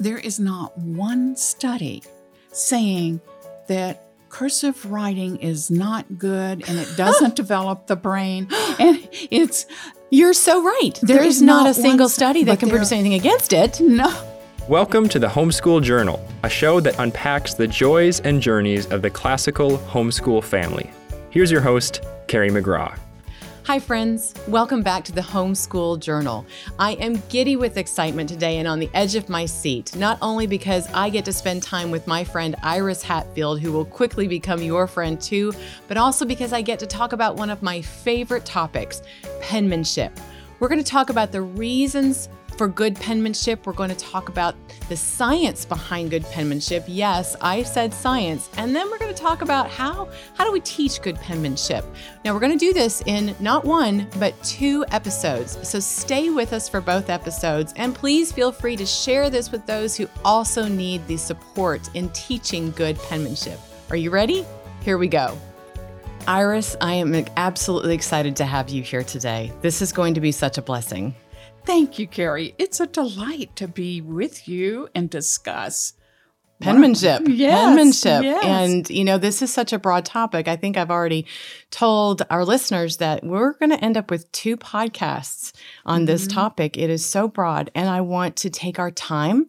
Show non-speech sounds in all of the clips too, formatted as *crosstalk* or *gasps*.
there is not one study saying that cursive writing is not good and it doesn't *gasps* develop the brain and it's You're so right. There there is is not not a single study that can there- produce anything against it. no Welcome to the Homeschool Journal, a show that unpacks the joys and journeys of the classical homeschool family. Here's your host, Carrie McGraw. Hi, friends. Welcome back to the Homeschool Journal. I am giddy with excitement today and on the edge of my seat, not only because I get to spend time with my friend Iris Hatfield, who will quickly become your friend too, but also because I get to talk about one of my favorite topics penmanship. We're going to talk about the reasons for good penmanship. We're going to talk about the science behind good penmanship. Yes, I said science. And then we're going to talk about how how do we teach good penmanship. Now, we're going to do this in not one, but two episodes. So stay with us for both episodes and please feel free to share this with those who also need the support in teaching good penmanship. Are you ready? Here we go. Iris, I am absolutely excited to have you here today. This is going to be such a blessing. Thank you carrie. It's a delight to be with you and discuss. Penmanship. Yes, penmanship. yes. and you know this is such a broad topic. I think i've already told our listeners that we're going to end up with two podcasts on this Mm-hmm. topic. It is so broad and i want to take our time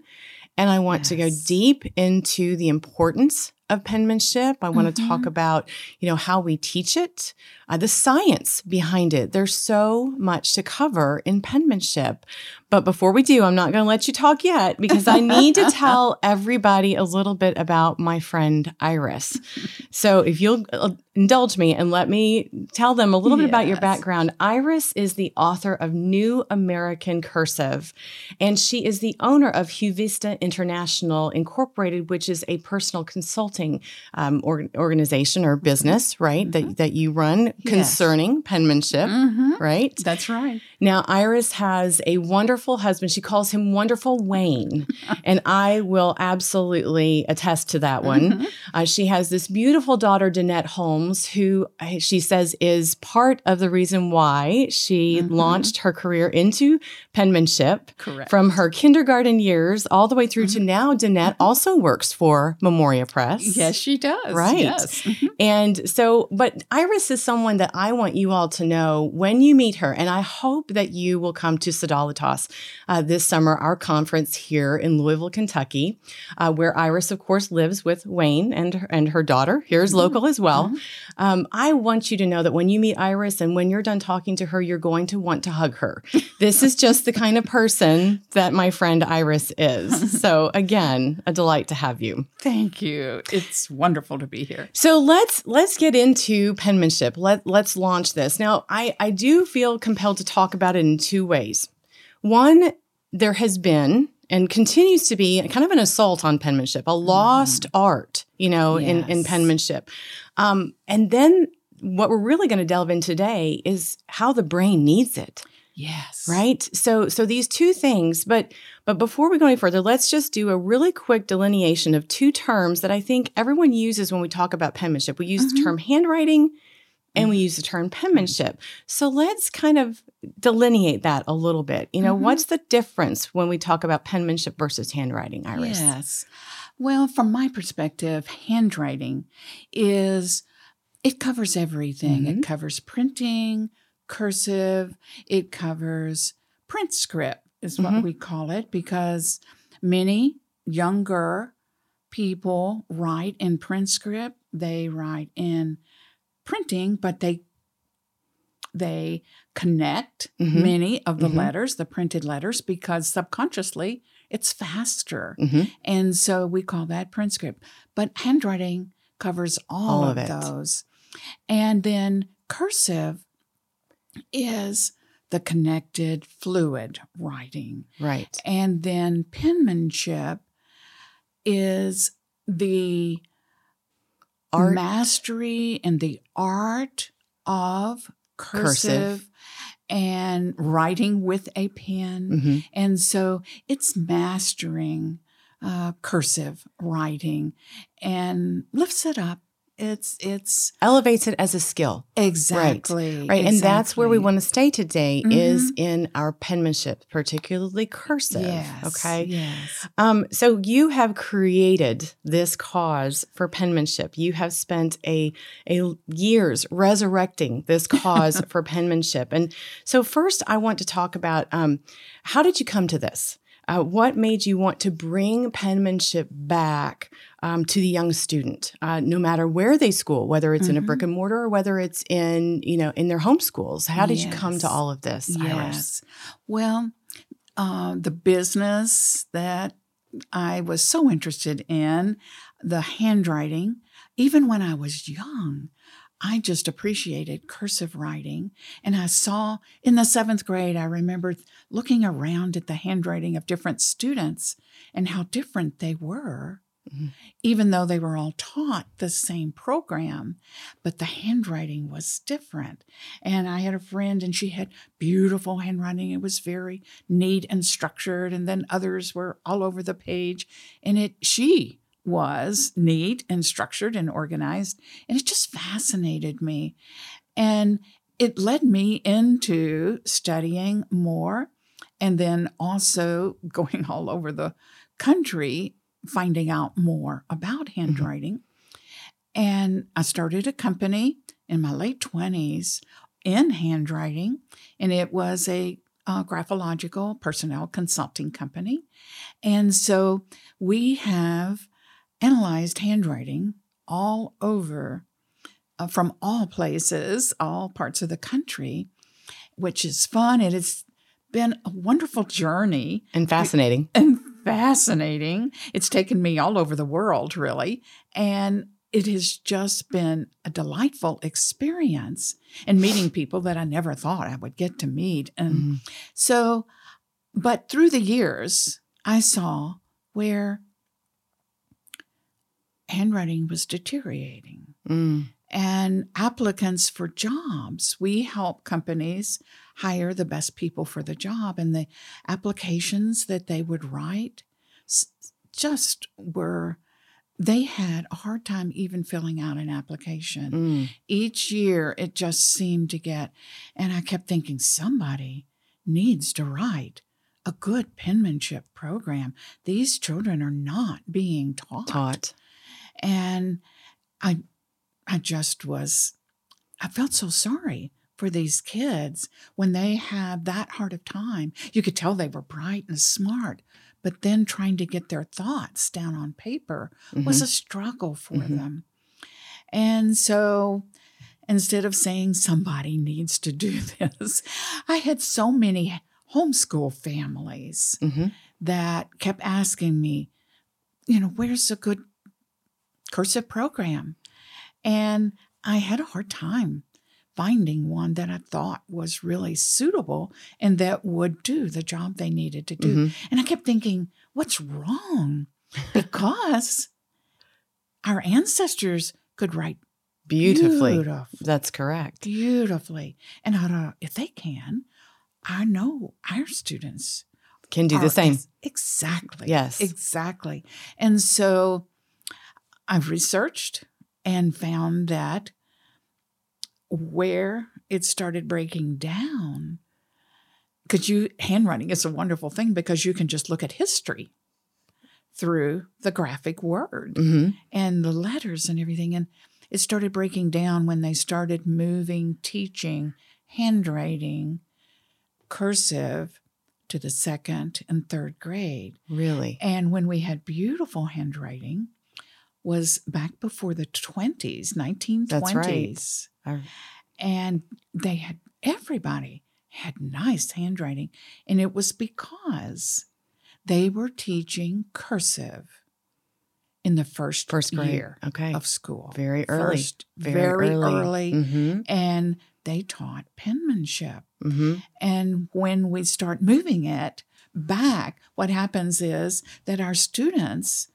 and i want to go deep into the importance of penmanship. I want to Mm-hmm. talk about you know how we teach it uh, the science behind it there's so much to cover in penmanship but before we do, I'm not going to let you talk yet because I need to *laughs* tell everybody a little bit about my friend Iris. So, if you'll uh, indulge me and let me tell them a little bit about your background, Iris is the author of New American Cursive, and she is the owner of Huvista International Incorporated, which is a personal consulting um, or- organization or business, right? That, that you run concerning penmanship, Mhm. right? that's right Now, Iris has a wonderful husband. She calls him Wonderful Wayne. *laughs* and I will absolutely attest to that one. Uh, she has this beautiful daughter, Danette Holmes, who uh, she says is part of the reason why she launched her career into penmanship. correct From her kindergarten years all the way through to now, Danette also works for Memoria Press. yes she does Right. yes Mhm. And so, but Iris is someone that I want you all to know when you meet her. And I hope that you will come to Sodalitas uh, this summer, our conference here in Louisville, Kentucky, uh, where Iris, of course, lives with Wayne and, her- and her daughter. Here's local as well. Um, I want you to know that when you meet Iris and when you're done talking to her, you're going to want to hug her. This is just the kind of person that my friend Iris is. *laughs* So, again, a delight to have you. thank you it's wonderful to be here So let's let's get into penmanship. Let let's launch this. Now, I I do feel compelled to talk about it in two ways. One, there has been and continues to be kind of an assault on penmanship, a lost art, you know, in in penmanship. Um, and then what we're really going to delve in today is how the brain needs it. Yes. Right? So so these two things but but before we go any further let's just do a really quick delineation of two terms that i think everyone uses when we talk about penmanship. We use the term handwriting and we use the term penmanship so let's kind of delineate that a little bit you know Mhm. what's the difference when we talk about penmanship versus handwriting iris Yes. Well, from my perspective, handwriting is it covers everything. Mhm. It covers printing, cursive, it covers print script is what Mhm. we call it because many younger people write in print script, they write in printing, but they they connect Mhm. many of the Mhm. letters, the printed letters, because subconsciously it's faster. Mhm. And so we call that print script. But handwriting covers all, All of, of it. those. And then cursive is the connected fluid writing. right And then penmanship is the Art. mastery and the art of cursive, Cursive. and writing with a pen. Mhm. And so it's mastering uh, cursive writing and lifts it up. It's it's Elevates it as a skill. exactly Right. And that's where we want to stay today is Mhm. in our penmanship, particularly cursive. Yes, Okay. Yes. Um, so you have created this cause for penmanship. You have spent a a years resurrecting this cause *laughs* for penmanship. And so first, I want to talk about um, how did you come to this? Uh, what made you want to bring penmanship back um, to the young student, uh, no matter where they school, whether it's in a brick and mortar or whether it's in you know in their home schools? How did you come to all of this, Iris? Well, uh, the business that I was so interested in, the handwriting, even when I was young, I just appreciated cursive writing. And I saw in the seventh grade, I remember looking around at the handwriting of different students and how different they were, Mhm. even though they were all taught the same program. But the handwriting was different. And I had a friend, and she had beautiful handwriting. It was very neat and structured. And then others were all over the page. And it, she was neat and structured and organized. And it just fascinated me. And it led me into studying more and then also *laughs* going all over the country, finding out more about handwriting. And I started a company in my late 20s in handwriting, and it was a uh, graphological personnel consulting company. And so we have analyzed handwriting all over, uh, from all places, all parts of the country, which is fun. It has been a wonderful journey And fascinating. and fascinating. It's taken me all over the world, really. And it has just been a delightful experience and meeting people that I never thought I would get to meet. And Mhm. so, but through the years, I saw where handwriting was deteriorating Mm. and applicants for jobs. We help companies hire the best people for the job, and the applications that they would write just were. They had a hard time even filling out an application. Mm. Each year, it just seemed to get, and I kept thinking somebody needs to write a good penmanship program. These children are not being taught Taught. And i i just was i felt so sorry for these kids when they had that hard of time you could tell they were bright and smart but then trying to get their thoughts down on paper was Mhm. a struggle for Mhm. them and so instead of saying somebody needs to do *laughs* this i had so many homeschool families Mhm. that kept asking me, you know, where's a good cursive program? And I had a hard time finding one that I thought was really suitable and that would do the job they needed to do. Mhm. And I kept thinking, what's wrong? *laughs* Because our ancestors could write Beautifully. beautiful, That's correct. beautifully. And I thought, if they can, I know our students Can do the same. ex- exactly. Yes. Exactly. And so I've researched and found that where it started breaking down, because you handwriting is a wonderful thing because you can just look at history through the graphic word hmm and the letters and everything. And it started breaking down when they started moving teaching handwriting cursive to the second and third grade. Really. And when we had beautiful handwriting was back before the 20s, 1920s. That's right. I- And they had everybody had nice handwriting and it was because they were teaching cursive in the first First grade. year Okay. of school. Very early. First, very, early. hmm And they taught penmanship. hmm And when we start moving it back, what happens is that our students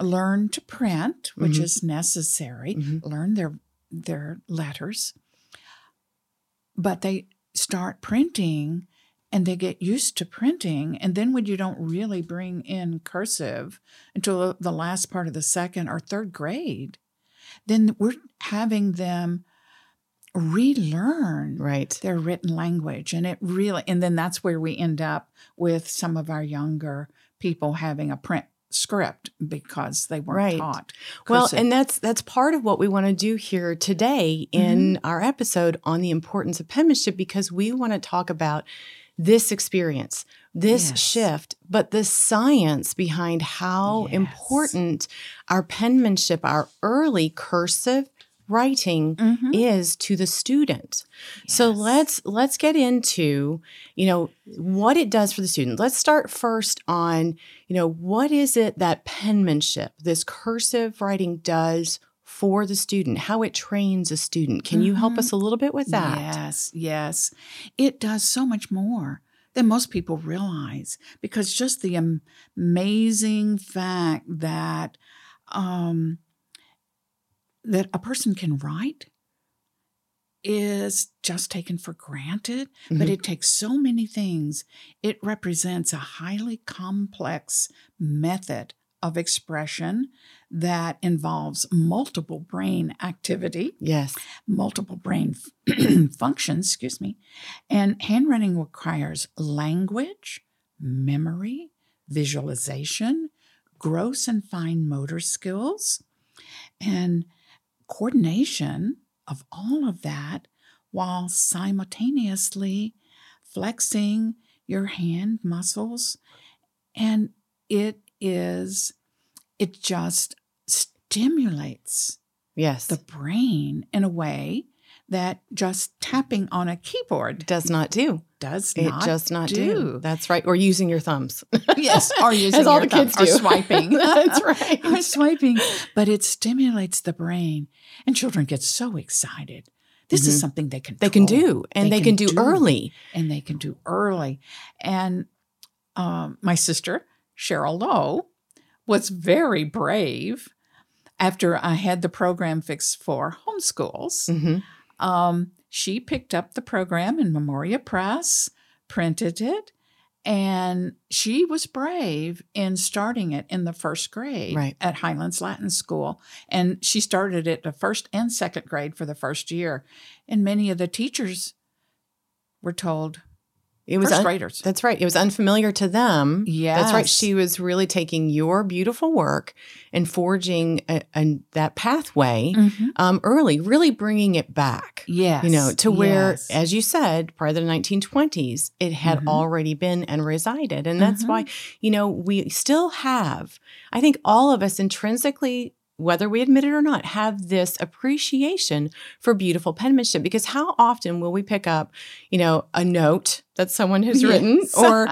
learn to print, which Mhm. is necessary, Mhm. learn their their letters, but they start printing and they get used to printing. And then when you don't really bring in cursive until the last part of the second or third grade, then we're having them relearn Right. their written language. And it really, and then that's where we end up with some of our younger people having a print script because they weren't Right. taught. Well, and that's that's part of what we want to do here today in mm-hmm. our episode on the importance of penmanship because we want to talk about this experience, this Yes. shift, but the science behind how Yes. important our penmanship, our early cursive writing Mhm. is to the student. So let's let's get into, you know, what it does for the student. Let's start first on, you know, what is it that penmanship, this cursive writing does for the student, how it trains a student. Can you help us a little bit with that? Yes, yes. It does so much more than most people realize because just the am- amazing fact that um, that a person can write is just taken for granted, but Mhm. it takes so many things. It represents a highly complex method of expression that involves multiple brain activity Yes. multiple brain *clears throat* functions, excuse me. And handwriting requires language, memory, visualization, gross and fine motor skills, and coordination of all of that while simultaneously flexing your hand muscles. And it is, it just stimulates Yes. the brain in a way that just tapping on a keyboard does not do. Does It not does not do. do. That's right. Or using your thumbs. *laughs* yes, or *laughs* using As all the kids thumb, do. or swiping. *laughs* That's right. or swiping, but it stimulates the brain, and children get so excited. This Mhm. is something they can They can do, and they, can, do, early. and they can do early. And um, my sister Cheryl Lowe was very brave after I had the program fixed for homeschools. Mhm. Um, she picked up the program in Memoria Press, printed it, and she was brave in starting it in the first grade Right. at Highlands Latin School. And she started it the first and second grade for the first year. And many of the teachers were told, It was first un- graders. That's right. It was unfamiliar to them. Yeah, that's right. She was really taking your beautiful work and forging a, a, that pathway Mhm. um, early, really bringing it back. Yes. You know, to where, yes. as you said, prior to the 1920s, it had Mhm. already been and resided. And that's Mhm. why, you know, we still have, I think all of us intrinsically, whether we admit it or not, have this appreciation for beautiful penmanship. Because how often will we pick up, you know, a note that someone has written Yes. *laughs* or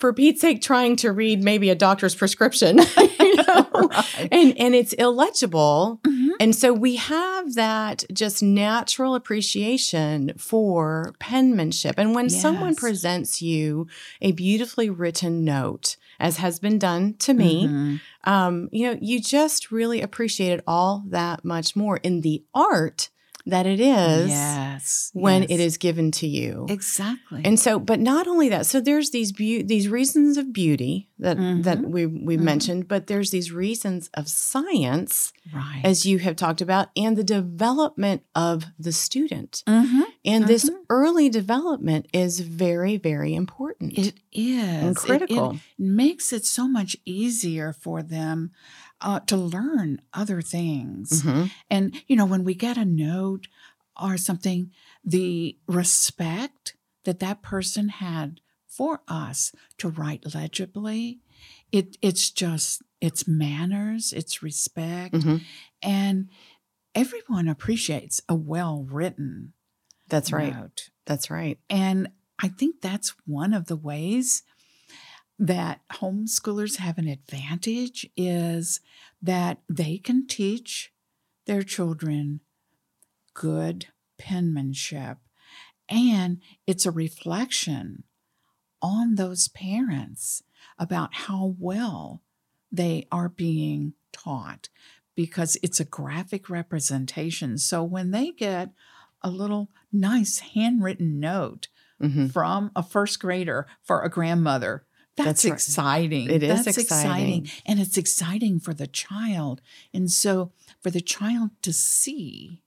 for Pete's sake, trying to read maybe a doctor's prescription, *laughs* you *laughs* know, Right. and and it's illegible. Mhm. And so we have that just natural appreciation for penmanship. And when someone presents you a beautifully written note, as has been done to me, Mhm. um, you know, you just really appreciate it all that much more in the art that it is yes. when yes. it is given to you. Exactly. And so, but not only that, so there's these beau- these reasons of beauty that that Mhm. we we Mhm. mentioned, but there's these reasons of science, right. as you have talked about, and the development of the student. Mhm. And this Mhm. early development is very, very important It is and It- it makes it so much easier for them uh, to learn other things. Mhm. And, you know, when we get a note or something, the respect that that person had for us to write legibly, it, it's just, it's manners, it's respect. Mhm. And everyone appreciates a well written That's right. note. That's right. And I think that's one of the ways that homeschoolers have an advantage is that they can teach their children good penmanship. And it's a reflection on those parents about how well they are being taught because it's a graphic representation. So when they get a little nice handwritten note Mhm. from a first grader for a grandmother That's, That's right. exciting. It is That's exciting. And it's exciting for the child. And so for the child to see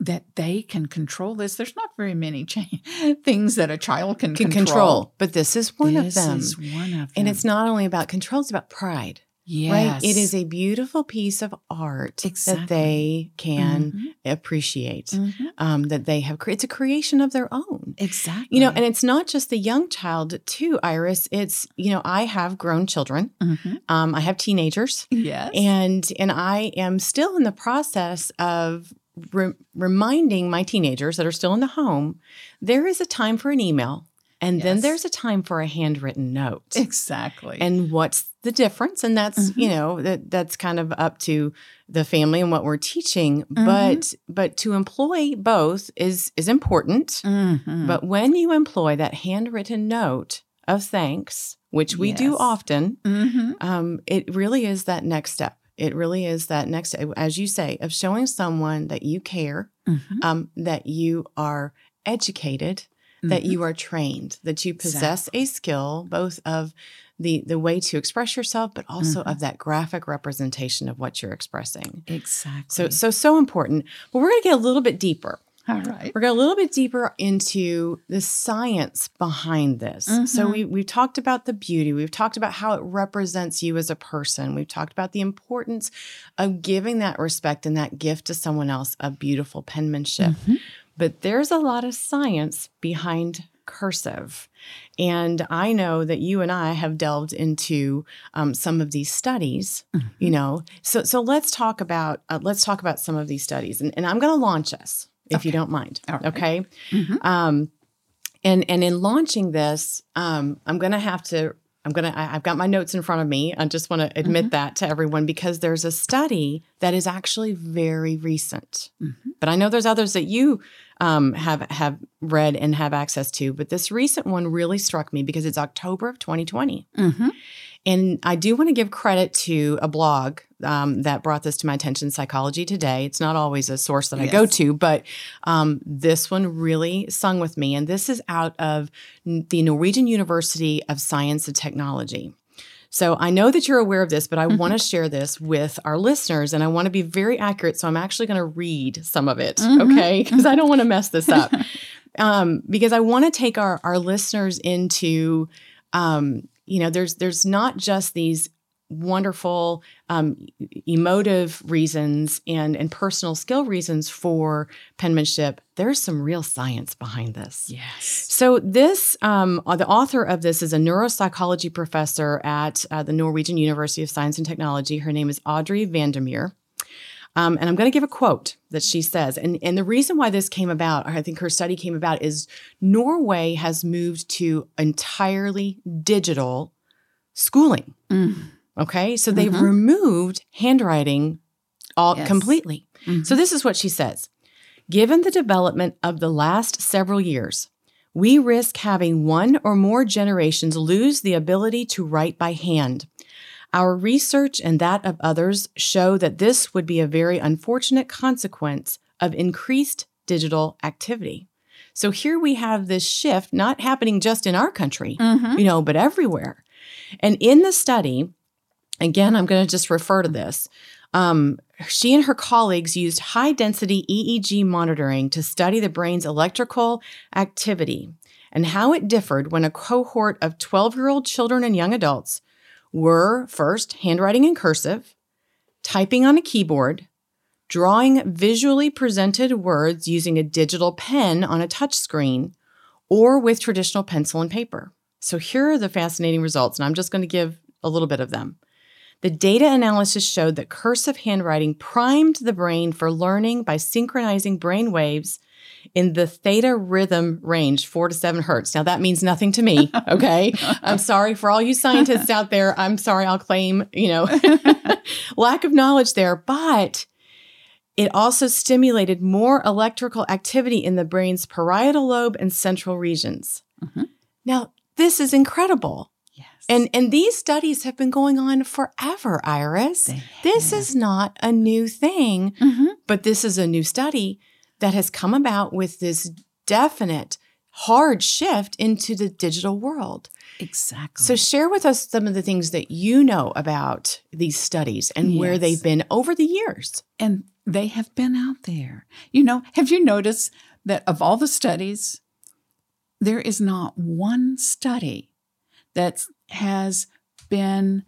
that they can control this, there's not very many cha- *laughs* things that a child can, can control. But this is one This of them. is one of them. and it's not only about control, it's about pride. Yes. Right? It is a beautiful piece of art Exactly. that they can Mhm. appreciate. Mhm. Um, that they have cre- it's a creation of their own. Exactly. You know, and it's not just the young child too, Iris. It's, you know, I have grown children. Mhm. Um, I have teenagers. yes. and and I am still in the process of re- reminding my teenagers that are still in the home there is a time for an email and then there's a time for a handwritten note exactly. and what's the difference and that's you know that that's kind of up to the family and what we're teaching but but to employ both is is important Mhm. but when you employ that handwritten note of thanks which we do Yes. often Mhm. um, it really is that next step. It really is that next, as you say, of showing someone that you care, Mhm. um, that you are educated, that Mhm. you are trained, that you possess a skill both of the the way to express yourself, but also Mhm. of that graphic representation of what you're expressing. exactly. So so so important. But we're going to get a little bit deeper. all right. We're going to get a little bit deeper into the science behind this. So Mhm. we we've talked about the beauty. We've talked about how it represents you as a person. We've talked about the importance of giving that respect and that gift to someone else of beautiful penmanship. Mhm. But there's a lot of science behind cursive. And I know that you and I have delved into um, some of these studies, you know. So so let's talk about uh, let's talk about some of these studies. And, and I'm going to launch us if you don't mind. Right. Okay. Mhm. Um, and and in launching this, um, I'm going to have to. I'm gonna. I, I've got my notes in front of me. I just want to admit that to everyone because there's a study that is actually very recent. Mhm. But I know there's others that you um, have have read and have access to. But this recent one really struck me because it's October of 2020. Mhm. And I do want to give credit to a blog um, that brought this to my attention, Psychology Today. It's not always a source that I go to, but um, this one really sung with me. And this is out of the Norwegian University of Science and Technology. So I know that you're aware of this, but I want to share this with our listeners and I want to be very accurate. So I'm actually going to read some of it, Mhm. okay? Because I don't want to mess this up. *laughs* um, because I want to take our, our listeners into, um, you know, there's there's not just these wonderful um, emotive reasons and and personal skill reasons for penmanship. There's some real science behind this. Yes. So this, um, uh, the author of this is a neuropsychology professor at uh, the Norwegian University of Science and Technology. Her name is Audrey van der Meer. Um, and I'm going to give a quote that she says. And, and the reason why this came about, or I think her study came about, is Norway has moved to entirely digital schooling. Mm. Okay. So they've Mhm. removed handwriting all Yes. completely. Mhm. So this is what she says. Given the development of the last several years, we risk having one or more generations lose the ability to write by hand. Our research and that of others show that this would be a very unfortunate consequence of increased digital activity. So here we have this shift not happening just in our country, Mhm. you know, but everywhere. And in the study, again, I'm going to just refer to this. Um, she and her colleagues used high density EEG monitoring to study the brain's electrical activity and how it differed when a cohort of 12 year old children and young adults were first handwriting in cursive, typing on a keyboard, drawing visually presented words using a digital pen on a touch screen, or with traditional pencil and paper. So here are the fascinating results, and I'm just going to give a little bit of them. The data analysis showed that cursive handwriting primed the brain for learning by synchronizing brain waves in the theta rhythm range, four to seven hertz. Now, that means nothing to me, *laughs* okay? I'm sorry for all you scientists out there. I'm sorry, I'll claim, you know, *laughs* lack of knowledge there, but it also stimulated more electrical activity in the brain's parietal lobe and central regions. Mhm. Now, this is incredible. Yes. And and these studies have been going on forever, Iris. They This have. is not a new thing, Mhm. but this is a new study that has come about with this definite hard shift into the digital world. Exactly. So, share with us some of the things that you know about these studies and where they've been over the years. and they have been out there. You know, have you noticed that of all the studies, there is not one study that has been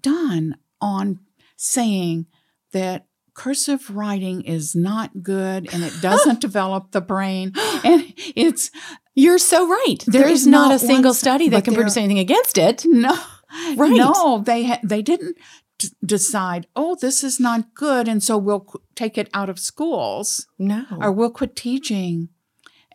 done on saying that cursive writing is not good and it doesn't *gasps* develop the brain and it's You're so right. There there is is not, not a single study that can produce anything against it. no Right. no they ha- they didn't d- decide oh this is not good and so we'll qu- take it out of schools No. or we'll quit teaching.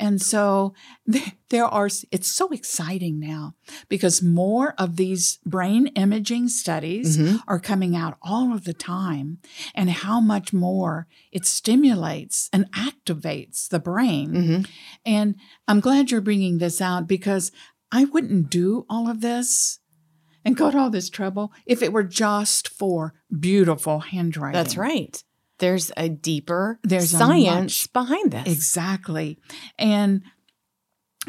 And so *laughs* there are, it's so exciting now because more of these brain imaging studies Mhm. are coming out all of the time and how much more it stimulates and activates the brain. Mhm. And I'm glad you're bringing this out because I wouldn't do all of this and go to all this trouble if it were just for beautiful handwriting. That's right. There's a deeper There's science behind this. Exactly. And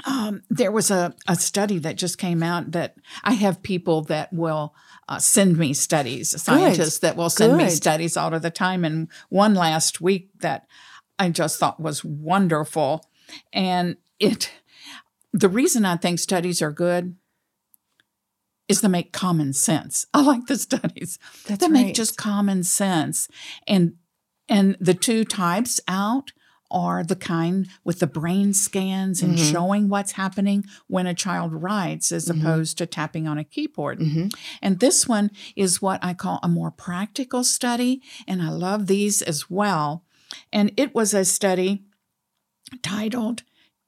um, there was a, a study that just came out that I have people that will uh, send me studies, scientists that will send me studies all of the time. And one last week that I just thought was wonderful. And it, the reason I think studies are good is to make common sense. I like the studies That's that right. make just common sense. And and the two types out are the kind with the brain scans and Mhm. showing what's happening when a child writes as Mhm. opposed to tapping on a keyboard. Mhm. And this one is what I call a more practical study. And I love these as well. And it was a study titled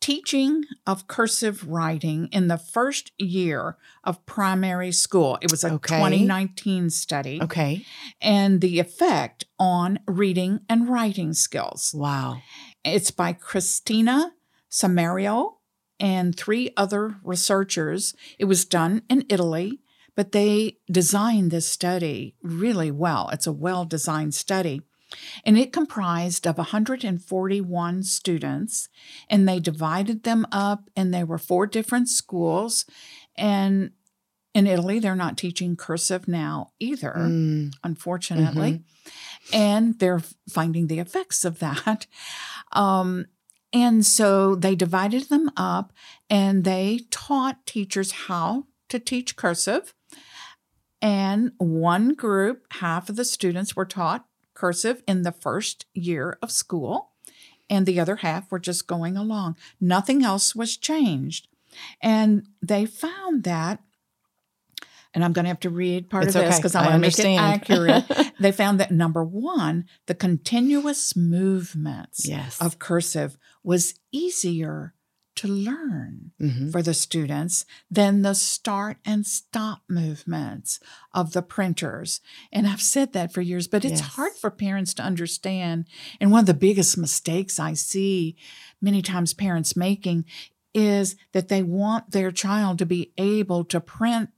Teaching of Cursive Writing in the First Year of Primary School. It was a Okay. 2019 study Okay. and the effect on reading and writing skills. Wow. It's by Cristina Semeraro and three other researchers. It was done in Italy, but they designed this study really well. It's a well designed study. And it comprised of 141 students, and they divided them up, and there were four different schools. And in Italy, they're not teaching cursive now either Mm. unfortunately. And they're finding the effects of that. Um, and so they divided them up and they taught teachers how to teach cursive. And one group, half of the students were taught cursive in the first year of school, and the other half were just going along. Nothing else was changed. And they found that, and I'm going to have to read part It's of this because I I want to make it accurate. *laughs* they found that number one, the continuous movements Yes. of cursive was easier to learn Mhm. for the students than the start and stop movements of the printers. And I've said that for years, but it's Yes. hard for parents to understand. And one of the biggest mistakes I see many times parents making is that they want their child to be able to print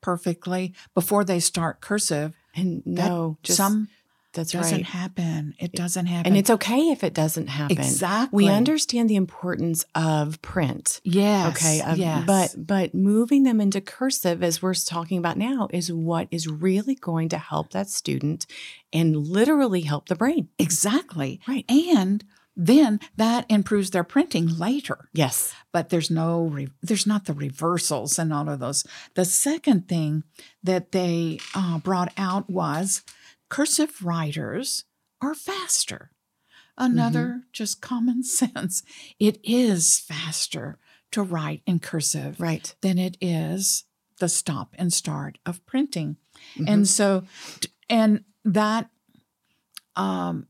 perfectly before they start cursive. And That no, just Some that's doesn't right. happen. It doesn't happen. And it's okay if it doesn't happen. exactly We understand the importance of print. Yes. Okay. of- yes. But but moving them into cursive, as we're talking about now, is what is really going to help that student and literally help the brain. exactly. Right. And then that improves their printing later. Yes. But there's no re- there's not the reversals and all of those. The second thing that they uh, brought out was cursive writers are faster. Another Mm-hmm. just common *laughs* sense. It is faster to write in cursive Right. than it is the stop and start of printing. Mhm. And so, and that, um,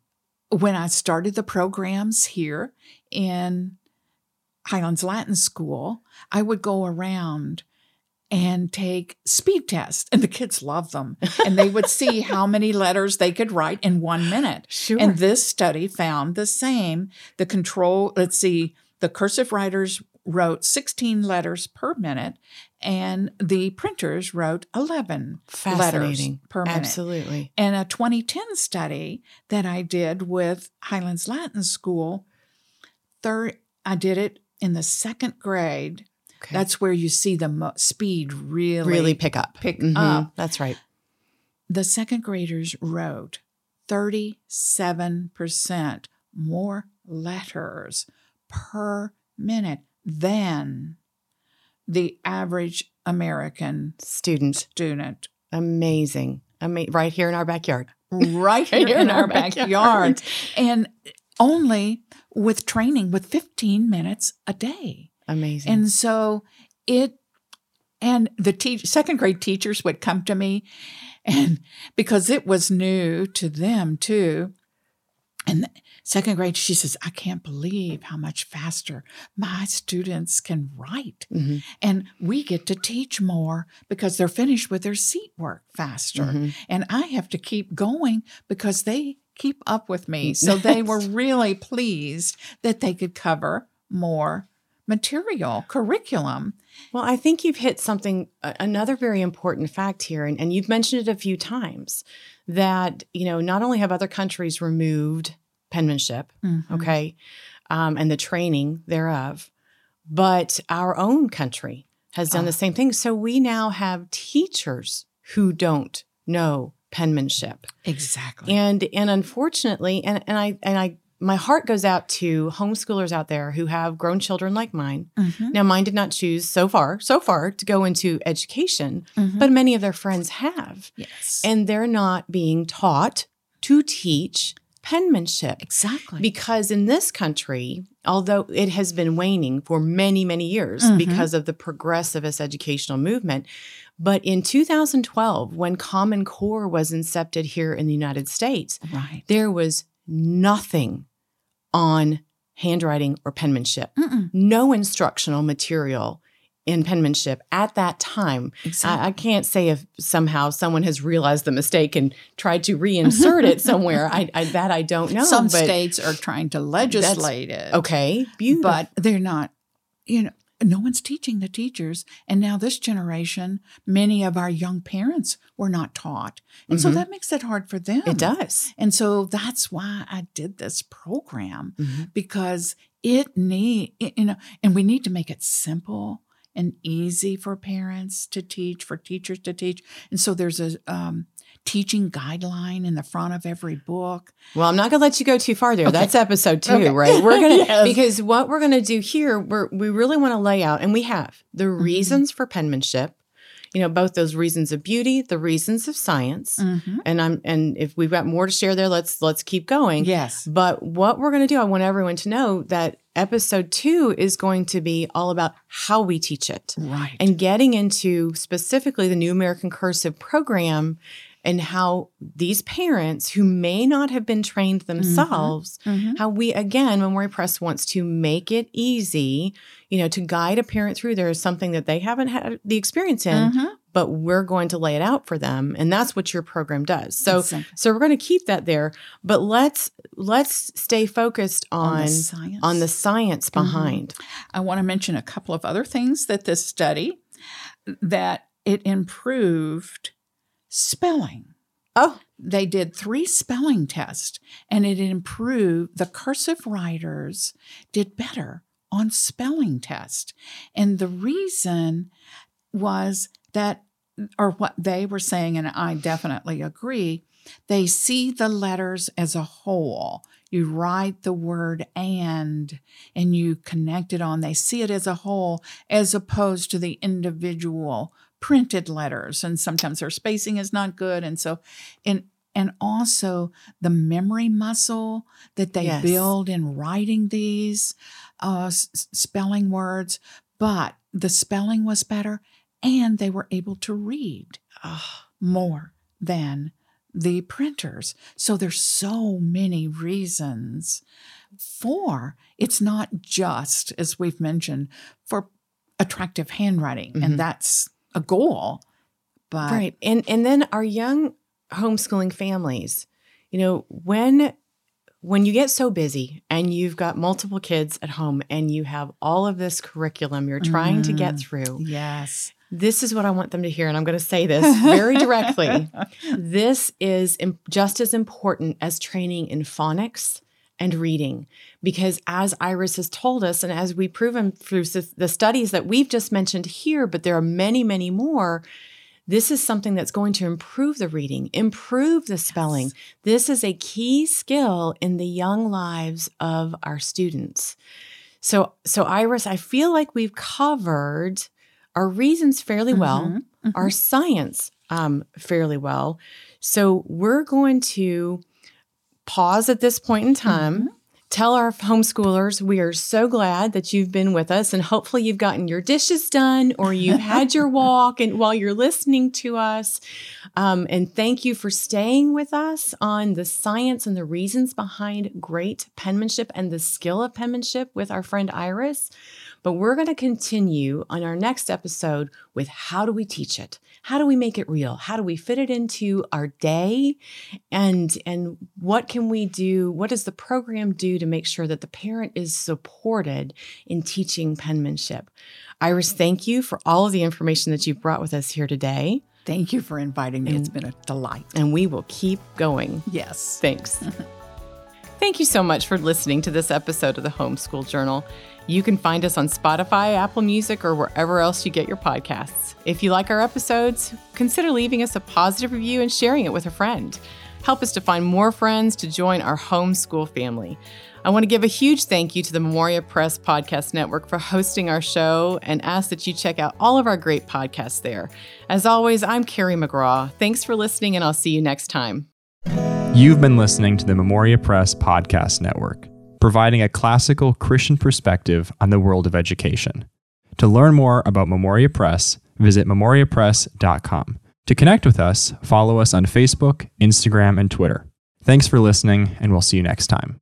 when I started the programs here in Highlands Latin School, I would go around and take speed tests, and the kids love them. And they would see *laughs* how many letters they could write in one minute. sure. And this study found the same. The control, let's see, the cursive writers wrote 16 letters per minute, and the printers wrote 11 letters per minute. Absolutely. And a 2010 study that I did with Highlands Latin School, third, I did it in the second grade, Okay. that's where you see the mo- speed really. really pick up. pick Mhm. up. That's right. The second graders wrote 37% more letters per minute than the average American Student. student Amazing. Ama- right here in our backyard. right *laughs* here in our backyard. And only with training with 15 minutes a day. Amazing. And so it, and the teach, second grade teachers would come to me, and because it was new to them too. And second grade, she says, I can't believe how much faster my students can write. Mhm. And we get to teach more because they're finished with their seat work faster. Mhm. And I have to keep going because they keep up with me. So they *laughs* were really pleased that they could cover more material, curriculum. Well, I think you've hit something, another very important fact here, and, and you've mentioned it a few times that, you know, not only have other countries removed penmanship, Mm-hmm. okay, um, and the training thereof, but our own country has done Ah. the same thing. So we now have teachers who don't know penmanship. Exactly. And and unfortunately, and, and I and I my heart goes out to homeschoolers out there who have grown children like mine. Mhm. Now mine did not choose so far, so far to go into education, Mhm. but many of their friends have. yes. And they're not being taught to teach penmanship. exactly. Because in this country, although it has been waning for many, many years Mhm. because of the progressivist educational movement, but in 2012, when Common Core was incepted here in the United States, right. there was nothing on handwriting or penmanship, Mm-mm. no instructional material in penmanship at that time. Exactly. I, I can't say if somehow someone has realized the mistake and tried to reinsert it *laughs* somewhere. I, I that I don't know. Some states are trying to legislate it. Okay, beautiful. But they're not, you know, no one's teaching the teachers. And now this generation, many of our young parents were not taught. And so Mhm. that makes it hard for them. it does. And so that's why I did this program Mhm. because it need you know, and we need to make it simple and easy for parents to teach, for teachers to teach. And so there's a um, teaching guideline in the front of every book. Well, I'm not going to let you go too far there. Okay. That's episode two, Okay. right? We're going *laughs* to Yes. because what we're going to do here, we're we really want to lay out, and we have the Mm-hmm. reasons for penmanship. You know, both those reasons of beauty, the reasons of science, Mhm. and I'm and if we've got more to share there, let's let's keep going. Yes. But what we're going to do, I want everyone to know that episode two is going to be all about how we teach it Right. and getting into specifically the New American Cursive program and how these parents who may not have been trained themselves, Mhm. how we, again, Memoria Press wants to make it easy, you know, to guide a parent through there is something that they haven't had the experience in, Mhm. but we're going to lay it out for them. And that's what your program does. So, Exactly. so we're going to keep that there, but let's, let's stay focused on, on the science. on the science behind. I want to mention a couple of other things that this study that it improved spelling. Oh, They did three spelling tests and it improved the cursive writers did better on spelling test. And the reason was that or what they were saying and I definitely agree, they see the letters as a whole. You write the word and and you connect it on. They see it as a whole as opposed to the individual printed letters. And sometimes their spacing is not good. And so and and also the memory muscle that they Yes. build in writing these uh, s- spelling words. But the spelling was better and they were able to read oh, more than the printers. So there's so many reasons for it's not just as we've mentioned for attractive handwriting Mhm. and that's a goal. But right and and then our young homeschooling families you know when when you get so busy and you've got multiple kids at home and you have all of this curriculum you're trying to get Mm. through yes. this is what i want them to hear and i'm going to say this very directly *laughs* this is im- just as important as training in phonics and reading. Because as Iris has told us, and as we've proven through the studies that we've just mentioned here, but there are many, many more, this is something that's going to improve the reading, improve the spelling. Yes. This is a key skill in the young lives of our students. So, so Iris, I feel like we've covered our reasons fairly well, mm-hmm, mm-hmm. our science um, fairly well. So we're going to pause at this point in time. Mm-hmm. Tell our homeschoolers we are so glad that you've been with us and hopefully you've gotten your dishes done or you've had your *laughs* walk and while you're listening to us. Um, and thank you for staying with us on the science and the reasons behind great penmanship and the skill of penmanship with our friend iris but we're going to continue on our next episode with how do we teach it? How do we make it real? How do we fit it into our day? And and what can we do? What does the program do to make sure that the parent is supported in teaching penmanship? Iris, thank you for all of the information that you've brought with us here today. Thank you for inviting me. And, it's been a delight. And we will keep going. Yes. Thanks. *laughs* Thank you so much for listening to this episode of the Homeschool Journal. You can find us on Spotify, Apple Music, or wherever else you get your podcasts. If you like our episodes, consider leaving us a positive review and sharing it with a friend. Help us to find more friends to join our homeschool family. I want to give a huge thank you to the Memoria Press Podcast Network for hosting our show and ask that you check out all of our great podcasts there. As always, I'm Carrie McGraw. Thanks for listening, and I'll see you next time. You've been listening to the Memoria Press Podcast Network, providing a classical Christian perspective on the world of education. To learn more about Memoria Press, visit memoriapress.com. To connect with us, follow us on Facebook, Instagram, and Twitter. Thanks for listening, and we'll see you next time.